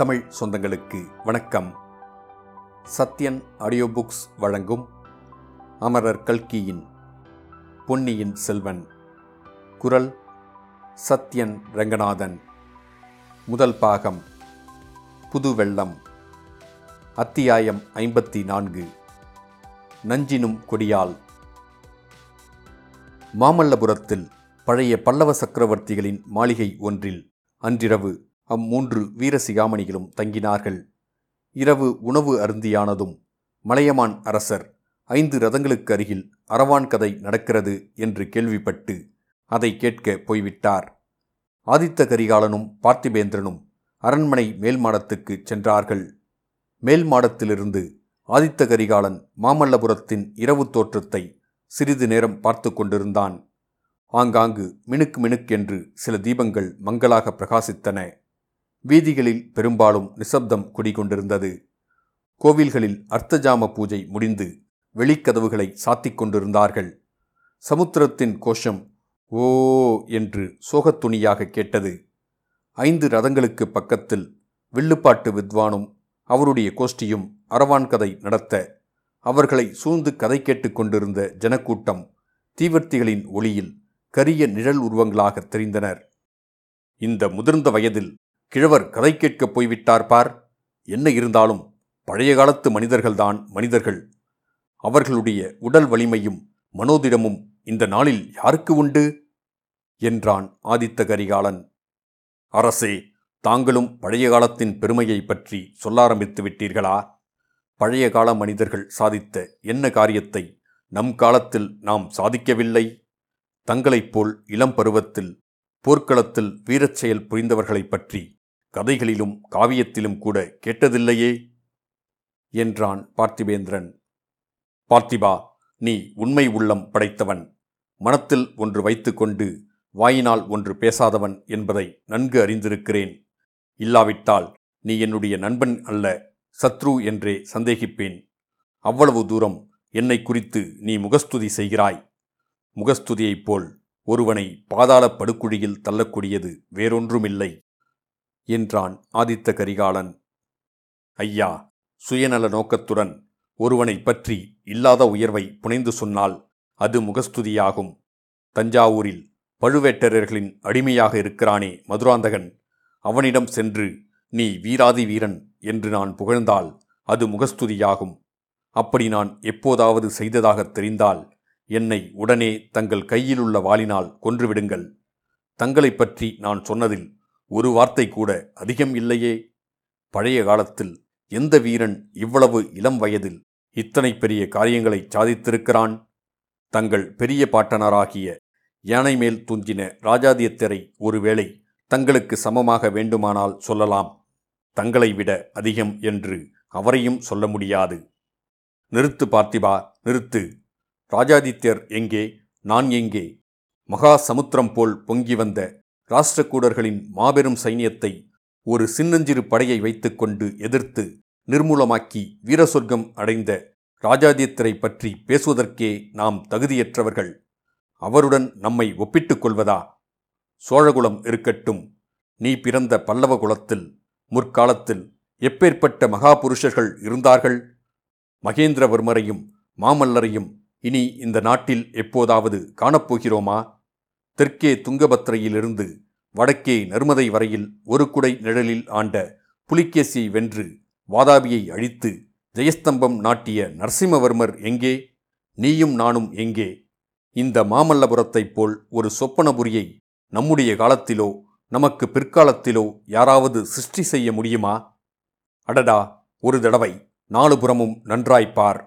தமிழ் சொந்தங்களுக்கு வணக்கம். Sathyan audio books வழங்கும் அமரர் கல்கியின் பொன்னியின் செல்வன். குரல் சத்யன் ரங்கநாதன். முதல் பாகம் புது வெள்ளம் அத்தியாயம் ஐம்பத்தி நான்கு நஞ்சினும் கொடியால். மாமல்லபுரத்தில் பழைய பல்லவ சக்கரவர்த்திகளின் மாளிகை ஒன்றில் அன்றிரவு அம்மூன்று வீரசிகாமணிகளும் தங்கினார்கள். இரவு உணவு அருந்தியானதும் மலையமான் அரசர் ஐந்து ரதங்களுக்கு அருகில் அரவான் கதை நடக்கிறது என்று கேள்விப்பட்டு அதை கேட்க போய்விட்டார். ஆதித்த கரிகாலனும் பார்த்திபேந்திரனும் அரண்மனை மேல் மாடத்துக்கு சென்றார்கள். மேல் மாடத்திலிருந்து ஆதித்த கரிகாலன் மாமல்லபுரத்தின் இரவு தோற்றத்தை சிறிது நேரம் பார்த்து கொண்டிருந்தான். ஆங்காங்கு மினுக்கு மினுக்கென்று சில தீபங்கள் மங்களாக பிரகாசித்தன. வீதிகளில் பெரும்பாலும் நிசப்தம் குடிகொண்டிருந்தது. கோவில்களில் அர்த்தஜாம பூஜை முடிந்து வெளிக்கதவுகளை சாத்திக் கொண்டிருந்தார்கள். சமுத்திரத்தின் கோஷம் ஓ என்று சோகத்துணியாக கேட்டது. ஐந்து ரதங்களுக்கு பக்கத்தில் வில்லுப்பாட்டு வித்வானும் அவருடைய கோஷ்டியும் அரவான் கதை நடத்த அவர்களை சூழ்ந்து கதை கேட்டுக் கொண்டிருந்த ஜனக்கூட்டம் தீவர்த்திகளின் ஒளியில் கரிய நிழல் உருவங்களாக தெரிந்தனர். இந்த முதிர்ந்த வயதில் கிழவர் கதை கேட்கப் போய்விட்டார் பார். என்ன இருந்தாலும் பழைய காலத்து மனிதர்கள்தான் மனிதர்கள். அவர்களுடைய உடல் வலிமையும் மனோதிடமும் இந்த நாளில் யாருக்கு உண்டு? என்றான் ஆதித்த கரிகாலன். அரசே தாங்களும் பழைய காலத்தின் பெருமையை பற்றி சொல்ல ஆரம்பித்து விட்டீர்களா? பழைய கால மனிதர்கள் சாதித்த என்ன காரியத்தை நம் காலத்தில் நாம் சாதிக்கவில்லை? தங்களைப் போல் இளம் பருவத்தில் போர்க்களத்தில் வீரச் செயல் புரிந்தவர்களைப் பற்றி கதைகளிலும் காவியத்திலும் கூட கேட்டதில்லையே? என்றான் பார்த்திபேந்திரன். பார்த்திபா நீ உண்மை உள்ளம் படைத்தவன். மனத்தில் ஒன்று வைத்துக்கொண்டு வாயினால் ஒன்று பேசாதவன் என்பதை நன்கு அறிந்திருக்கிறேன். இல்லாவிட்டால் நீ என்னுடைய நண்பன் அல்ல சத்ரு என்றே சந்தேகிப்பேன். அவ்வளவு தூரம் என்னை குறித்து நீ முகஸ்துதி செய்கிறாய். முகஸ்துதியைப் போல் ஒருவனை பாதாள படுக்குழியில் தள்ளக்கூடியது வேறொன்றுமில்லை. என்றான் ஆதித்த கரிகாலன். ஐயா சுயநல நோக்கத்துடன் ஒருவனை பற்றி இல்லாத உயர்வை புனைந்து சொன்னால் அது முகஸ்துதியாகும். தஞ்சாவூரில் பழுவேட்டரர்களின் அடிமையாக இருக்கிறானே மதுராந்தகன் அவனிடம் சென்று நீ வீராதி வீரன் என்று நான் புகழ்ந்தால் அது முகஸ்துதியாகும். அப்படி நான் எப்போதாவது செய்ததாக தெரிந்தால் என்னை உடனே தங்கள் கையிலுள்ள வாளினால் கொன்றுவிடுங்கள். தங்களைப் பற்றி நான் சொன்னதில் ஒரு வார்த்தை கூட அதிகம் இல்லையே. பழைய காலத்தில் எந்த வீரன் இவ்வளவு இளம் வயதில் இத்தனை பெரிய காரியங்களை சாதித்திருக்கிறான்? தங்கள் பெரிய பாட்டனராகிய யானை மேல் துஞ்சின ராஜாதியத்தரை ஒருவேளை தங்களுக்கு சமமாக வேண்டுமானால் சொல்லலாம். தங்களை விட அதிகம் என்று அவரையும் சொல்ல முடியாது. நிறுத்து பார்த்திபா நிறுத்து. ராஜாதித்யர் எங்கே? நான் எங்கே? மகா சமுத்திரம் போல் பொங்கி வந்த ராஷ்டிரக்கூடர்களின் மாபெரும் சைனியத்தை ஒரு சின்னஞ்சிறு படையை வைத்துக்கொண்டு எதிர்த்து நிர்மூலமாக்கி வீரசொர்க்கம் அடைந்த ராஜாதித்தரை பற்றி பேசுவதற்கே நாம் தகுதியற்றவர்கள். அவருடன் நம்மை ஒப்பிட்டுக் கொள்வதா? சோழகுலம் இருக்கட்டும் நீ பிறந்த பல்லவ குலத்தில் முற்காலத்தில் எப்பேற்பட்ட மகாபுருஷர்கள் இருந்தார்கள்? மகேந்திரவர்மரையும் மாமல்லரையும் இனி இந்த நாட்டில் எப்போதாவது காணப்போகிறோமா? தெற்கே துங்கபத்திரையிலிருந்து வடக்கே நர்மதை வரையில் ஒரு குடை நிழலில் ஆண்ட புலிகேசியை வென்று வாதாபியை அழித்து ஜெயஸ்தம்பம் நாட்டிய நரசிம்மவர்மர் எங்கே? நீயும் நானும் எங்கே? இந்த மாமல்லபுரத்தைப் போல் ஒரு சொப்பனபுரியை நம்முடைய காலத்திலோ நமக்கு பிற்காலத்திலோ யாராவது சிருஷ்டி செய்ய முடியுமா? அடடா ஒரு தடவை நாலு புறமும் நன்றாய்ப்பார்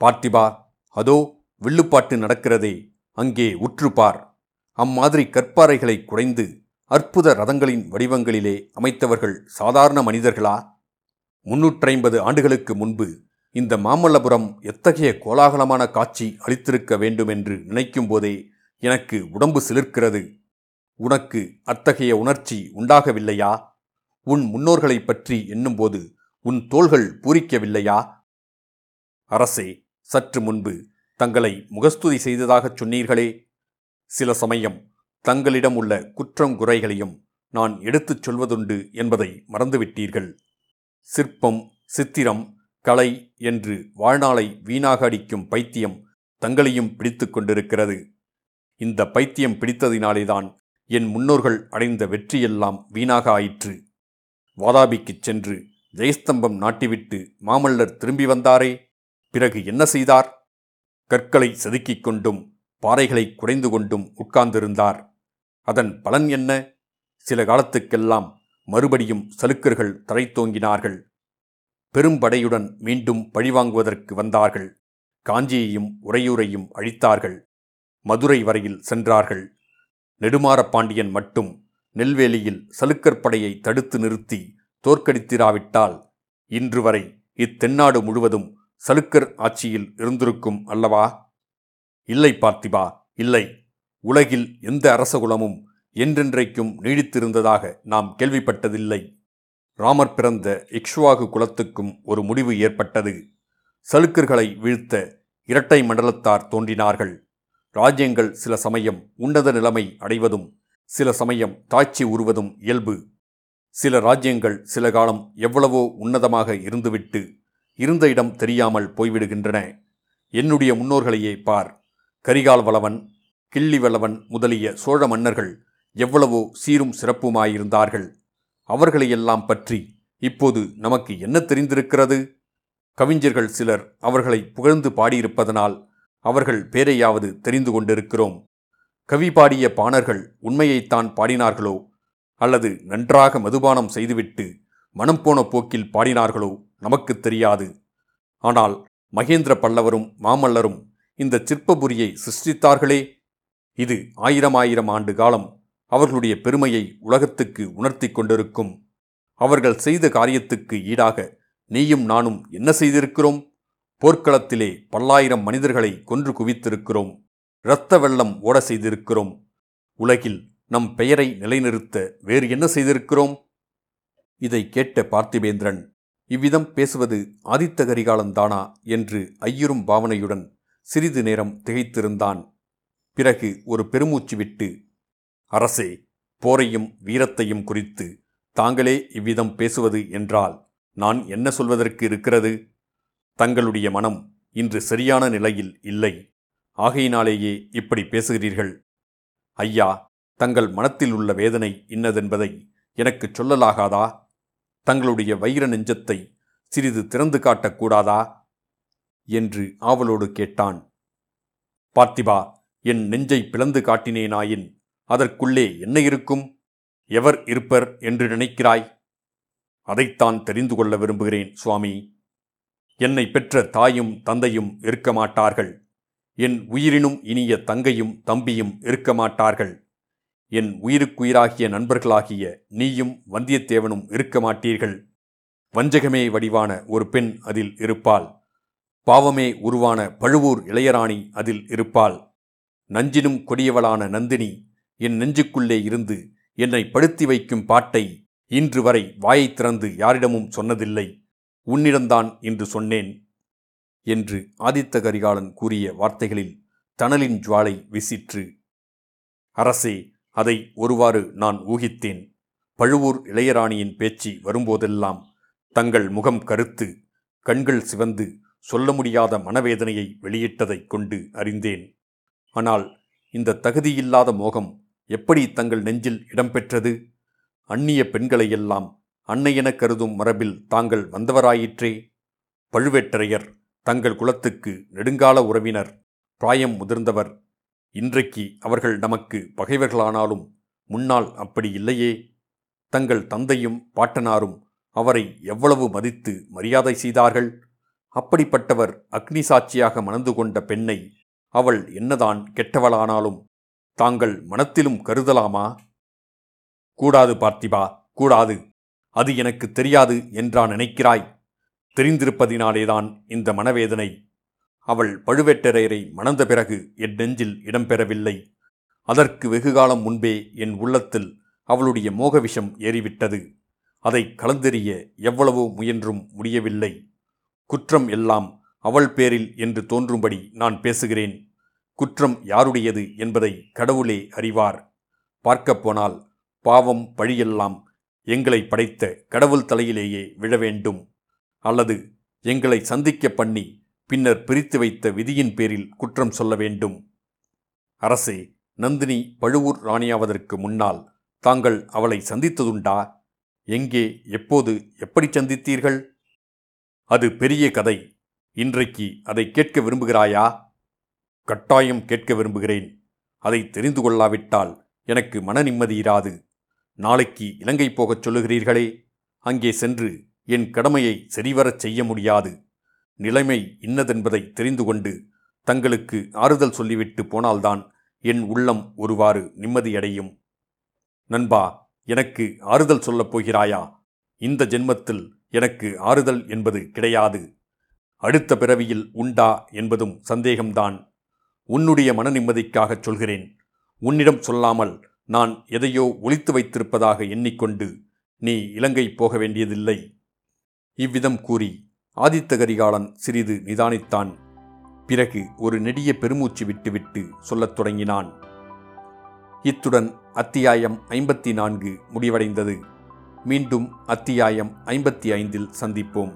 பார்த்திபா அதோ வில்லுப்பாட்டு நடக்கிறதே அங்கே உற்றுப்பார். அம்மாதிரி கற்பாறைகளை குறைந்து அற்புத ரதங்களின் வடிவங்களிலே அமைத்தவர்கள் சாதாரண மனிதர்களா? முன்னூற்றைம்பது ஆண்டுகளுக்கு முன்பு இந்த மாமல்லபுரம் எத்தகைய கோலாகலமான காட்சி அளித்திருக்க வேண்டுமென்று நினைக்கும்போதே நினைக்கும் போதே எனக்கு உடம்பு சிலிர்க்கிறது. உனக்கு அத்தகைய உணர்ச்சி உண்டாகவில்லையா? உன் முன்னோர்களைப் பற்றி எண்ணும்போது உன் தோள்கள் பூரிக்கவில்லையா? அரசே சற்று முன்பு தங்களை முகஸ்துதி செய்ததாகச் சொன்னீர்களே. சில சமயம் தங்களிடம் உள்ள குற்றம் குறைகளையும் நான் எடுத்துச் சொல்வதுண்டு என்பதை மறந்துவிட்டீர்கள். சிற்பம் சித்திரம் கலை என்று வாழ்நாளை வீணாக அடிக்கும் பைத்தியம் தங்களையும் பிடித்து கொண்டிருக்கிறது. இந்த பைத்தியம் பிடித்ததினாலேதான் என் முன்னோர்கள் அடைந்த வெற்றியெல்லாம் வீணாக ஆயிற்று. வாதாபிக்குச் சென்று ஜெயஸ்தம்பம் நாட்டிவிட்டு மாமல்லர் திரும்பி வந்தாரே? பிறகு என்ன செய்தார்? கற்களை செதுக்கிக் கொண்டும் பாறைகளை குறைந்து கொண்டும் உட்கார்ந்திருந்தார். அதன் பலன் என்ன? சில காலத்துக்கெல்லாம் மறுபடியும் சலுக்கர்கள் தரைத்தோங்கினார்கள். பெரும்படையுடன் மீண்டும் பழிவாங்குவதற்கு வந்தார்கள். காஞ்சியையும் உறையூரையும் அழித்தார்கள். மதுரை வரையில் சென்றார்கள். நெடுமாறப்பாண்டியன் மட்டும் நெல்வேலியில் சலுக்கர் படையை தடுத்து நிறுத்தி தோற்கடித்திராவிட்டால் இன்று வரை இத்தென்னாடு முழுவதும் சலுக்கர் ஆட்சியில் இருந்திருக்கும் அல்லவா? இல்லை பார்த்திபா இல்லை. உலகில் எந்த அரசகுலமும் என்றென்றைக்கும் நீடித்திருந்ததாக நாம் கேள்விப்பட்டதில்லை. ராமர் பிறந்த இக்ஷ்வாகு குலத்துக்கும் ஒரு முடிவு ஏற்பட்டது. சலுக்கர்களை வீழ்த்த இரட்டை மண்டலத்தார் தோன்றினார்கள். ராஜ்யங்கள் சில சமயம் உன்னத நிலைமை அடைவதும் சில சமயம் தாட்சி உருவதும் இயல்பு. சில ராஜ்யங்கள் சில காலம் எவ்வளவோ உன்னதமாக இருந்துவிட்டு இருந்த இடம் தெரியாமல் போய்விடுகின்றன. என்னுடைய முன்னோர்களையே பார். கரிகால் வளவன் கிள்ளி வளவன் முதலிய சோழ மன்னர்கள் எவ்வளவோ சீரும் சிறப்புமாயிருந்தார்கள். அவர்களையெல்லாம் பற்றி இப்போது நமக்கு என்ன தெரிந்திருக்கிறது? கவிஞர்கள் சிலர் அவர்களை புகழ்ந்து பாடியிருப்பதனால் அவர்கள் பேரையாவது தெரிந்து கொண்டிருக்கிறோம். கவி பாடிய பாணர்கள் உண்மையைத்தான் பாடினார்களோ? அல்லது நன்றாக மதுபானம் செய்துவிட்டு மனம் போன போக்கில் பாடினார்களோ? நமக்கு தெரியாது. ஆனால் மகேந்திர பல்லவரும் மாமல்லரும் இந்த சிற்பபுரியை சிருஷ்டித்தார்களே. இது ஆயிரம் ஆயிரம் ஆண்டு காலம் அவர்களுடைய பெருமையை உலகத்துக்கு உணர்த்தி கொண்டிருக்கும். அவர்கள் செய்த காரியத்துக்கு ஈடாக நீயும் நானும் என்ன செய்திருக்கிறோம்? போர்க்களத்திலே பல்லாயிரம் மனிதர்களை கொன்று குவித்திருக்கிறோம். இரத்த வெள்ளம் ஓட செய்திருக்கிறோம். உலகில் நம் பெயரை நிலைநிறுத்த வேறு என்ன செய்திருக்கிறோம்? இதை கேட்ட பார்த்திபேந்திரன் இவ்விதம் பேசுவது ஆதித்த கரிகாலந்தானா என்று ஐயரும் பாவனையுடன் சிறிது நேரம் திகைத்திருந்தான். பிறகு ஒரு பெருமூச்சு விட்டு அரசே போரையும் வீரத்தையும் குறித்து தாங்களே இவ்விதம் பேசுவது என்றால் நான் என்ன சொல்வதற்கு இருக்கிறது? தங்களுடைய மனம் இன்று சரியான நிலையில் இல்லை. ஆகையினாலேயே இப்படி பேசுகிறீர்கள். ஐயா தங்கள் மனத்தில் உள்ள வேதனை இன்னதென்பதை எனக்கு சொல்லலாகாதா? தங்களுடைய வைர நெஞ்சத்தை சிறிது திறந்து காட்டக்கூடாதா? என்று ஆவலோடு கேட்டான். பார்த்திபா என் நெஞ்சை பிளந்து காட்டினேனாயின் அதற்குள்ளே என்ன இருக்கும்? எவர் இருப்பர் என்று நினைக்கிறாய்? அதைத்தான் தெரிந்து கொள்ள விரும்புகிறேன் சுவாமி. என்னை பெற்ற தாயும் தந்தையும் இருக்க மாட்டார்கள். என் உயிரினும் இனிய தங்கையும் தம்பியும் இருக்க மாட்டார்கள். என் உயிருக்குயிராகிய நண்பர்களாகிய நீயும் வந்தியத்தேவனும் இருக்க மாட்டீர்கள். வஞ்சகமே வடிவான ஒரு பெண் அதில் இருப்பாள். பாவமே உருவான பழுவூர் இளையராணி அதில் இருப்பாள். நஞ்சினும் கொடியவளான நந்தினி என் நெஞ்சுக்குள்ளே இருந்து என்னை படுத்தி வைக்கும் பாட்டை இன்று வரை வாயைத் திறந்து யாரிடமும் சொன்னதில்லை. உன்னிடம்தான் என்று சொன்னேன் என்று ஆதித்த கரிகாலன் கூறிய வார்த்தைகளில் தணலின் ஜுவாலை விசிற்று. அரசே அதை ஒருவாறு நான் ஊகித்தேன். பழுவூர் இளையராணியின் பேச்சு வரும்போதெல்லாம் தங்கள் முகம் கருத்து கண்கள் சிவந்து சொல்ல முடியாத மனவேதனையை வெளியிட்டதைக் கொண்டு அறிந்தேன். ஆனால் இந்த தகுதியில்லாத மோகம் எப்படி தங்கள் நெஞ்சில் இடம்பெற்றது? அந்நிய பெண்களையெல்லாம் அன்னையென கருதும் மரபில் தாங்கள் வந்தவராயிற்றே? பழுவேட்டரையர் தங்கள் குலத்துக்கு நெடுங்கால உறவினர் பிராயம் முதிர்ந்தவர். இன்றைக்கு அவர்கள் நமக்கு பகைவர்களானாலும் முன்னால் அப்படி இல்லையே? தங்கள் தந்தையும் பாட்டனாரும் அவரை எவ்வளவு மதித்து மரியாதை செய்தார்கள்? அப்படிப்பட்டவர் அக்னி சாட்சியாக மணந்து கொண்ட பெண்ணை அவள் என்னதான் கெட்டவளானாலும் தாங்கள் மனத்திலும் கருதலாமா? கூடாது பார்த்திபா கூடாது. அது எனக்கு தெரியாது என்றா நினைக்கிறாய்? தெரிந்திருப்பதினாலேதான் இந்த மனவேதனை. அவள் பழுவேட்டரையரை மணந்த பிறகு என் நெஞ்சில் இடம்பெறவில்லை அதற்கு வெகுகாலம் முன்பே என் உள்ளத்தில் அவளுடைய மோகவிஷம் ஏறிவிட்டது. அதை கலந்தெறிய எவ்வளவோ முயன்றும் முடியவில்லை. குற்றம் எல்லாம் அவள் பேரில் என்று தோன்றும்படி நான் பேசுகிறேன். குற்றம் யாருடையது என்பதை கடவுளே அறிவார். பார்க்கப்போனால் பாவம் பழியெல்லாம் எங்களை படைத்த கடவுள் தலையிலேயே விழ வேண்டும். அல்லது எங்களை சந்திக்க பண்ணி பின்னர் பிரித்து வைத்த விதியின் பேரில் குற்றம் சொல்ல வேண்டும். அரசே நந்தினி பழுவூர் ராணியாவதற்கு முன்னால் தாங்கள் அவளை சந்தித்ததுண்டா? எங்கே எப்போது எப்படி சந்தித்தீர்கள்? அது பெரிய கதை. இன்றைக்கு அதை கேட்க விரும்புகிறாயா? கட்டாயம் கேட்க விரும்புகிறேன். அதை தெரிந்து கொள்ளாவிட்டால் எனக்கு மன நிம்மதி இராது. நாளைக்கு இலங்கை போகச் சொல்லுகிறீர்களே. அங்கே சென்று என் கடமையை சரிவரச் செய்ய முடியாது. நிலைமை இன்னதென்பதை தெரிந்து கொண்டு தங்களுக்கு ஆறுதல் சொல்லிவிட்டு போனால்தான் என் உள்ளம் ஒருவாறு நிம்மதியடையும். நண்பா எனக்கு ஆறுதல் சொல்லப் போகிறாயா? இந்த ஜென்மத்தில் எனக்கு ஆறுதல் என்பது கிடையாது. அடுத்த பிறவியில் உண்டா என்பதும் சந்தேகம்தான். உன்னுடைய மன நிம்மதிக்காகச் சொல்கிறேன். உன்னிடம் சொல்லாமல் நான் எதையோ ஒழித்து வைத்திருப்பதாக எண்ணிக்கொண்டு நீ இலங்கை போக வேண்டியதில்லை. இவ்விதம் கூறி ஆதித்த கரிகாலன் சிறிது நிதானித்தான். பிறகு ஒரு நெடிய பெருமூச்சு விட்டுவிட்டு சொல்லத் தொடங்கினான். இத்துடன் அத்தியாயம் ஐம்பத்தி நான்கு முடிவடைந்தது. மீண்டும் அத்தியாயம் ஐம்பத்தி ஐந்தில் சந்திப்போம்.